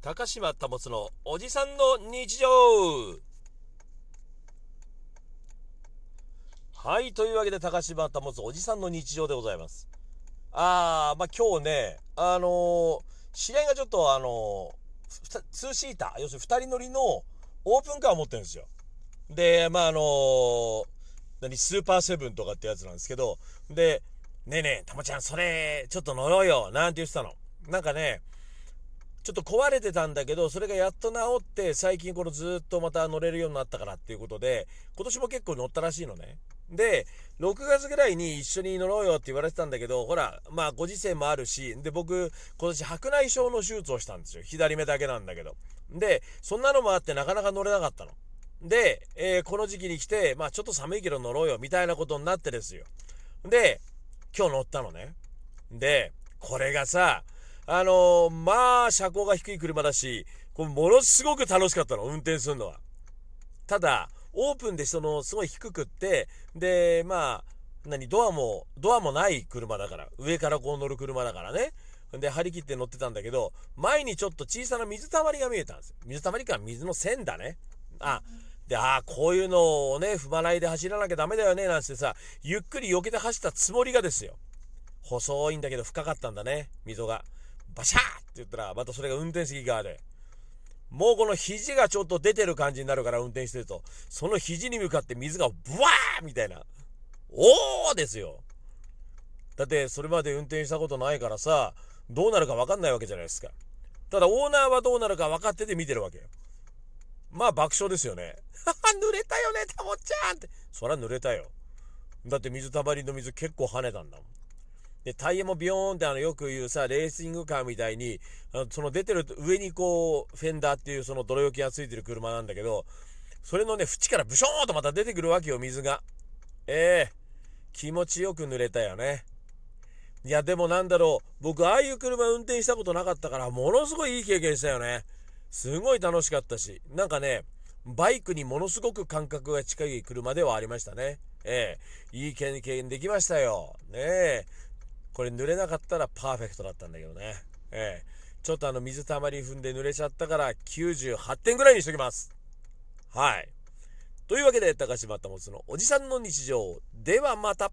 高島保のおじさんの日常。はいというわけで高島保おじさんの日常でございます。あーまあ今日ねあのー、知り合いがちょっとあのー、ツーシーター要するに2人乗りのオープンカーを持ってるんですよ。でまああのー、何スーパーセブンとかってやつなんですけど。でねえねえたまちゃんそれちょっと乗ろうよなんて言ってたの。なんかねちょっと壊れてたんだけど、それがやっと治って、最近このずっとまた乗れるようになったからっていうことで、今年も結構乗ったらしいのね。で、6月ぐらいに一緒に乗ろうよって言われてたんだけど、ほら、まあご時世もあるし、で、僕、今年白内障の手術をしたんですよ。左目だけなんだけど。で、そんなのもあってなかなか乗れなかったの。で、えー、この時期に来て、まあちょっと寒いけど乗ろうよ、みたいなことになってですよ。で、今日乗ったのね。で、これがさ、あのー、まあ、車高が低い車だし、これものすごく楽しかったの、運転するのは。ただ、オープンでその、すごい低くって、で、まあ、何、ドアも、ドアもない車だから、上からこう乗る車だからね。で、張り切って乗ってたんだけど、前にちょっと小さな水たまりが見えたんですよ。水たまりか水の線だね。あ、で、ああ、こういうのをね、踏まないで走らなきゃダメだよね、なんてさ、ゆっくり避けて走ったつもりがですよ。細いんだけど深かったんだね、溝が。バシャーって言ったら、またそれが運転席側で。もうこの肘がちょっと出てる感じになるから運転してると、その肘に向かって水がブワーみたいな。おーですよ。だってそれまで運転したことないからさ、どうなるか分かんないわけじゃないですか。ただオーナーはどうなるか分かってて見てるわけよ。まあ爆笑ですよね。は 濡れたよね、たもっちゃんって。そりゃ濡れたよ。だって水たまりの水結構跳ねたんだもん。で、タイヤもビヨーンってあの、よく言うさ、レーシングカーみたいに、あのその出てる上にこう、フェンダーっていうその泥よけがついてる車なんだけど、それのね、縁からブショーンとまた出てくるわけよ、水が。ええー、気持ちよく濡れたよね。いや、でもなんだろう、僕、ああいう車運転したことなかったから、ものすごいいい経験したよね。すごい楽しかったし、なんかね、バイクにものすごく感覚が近い車ではありましたね。ええ、いい経験できましたよ。ねえ。これ濡れなかったらパーフェクトだったんだけどね。ええちょっとあの水たまり踏んで濡れちゃったから98点ぐらいにしときます。はい。というわけで高島保のおじさんの日常ではまた。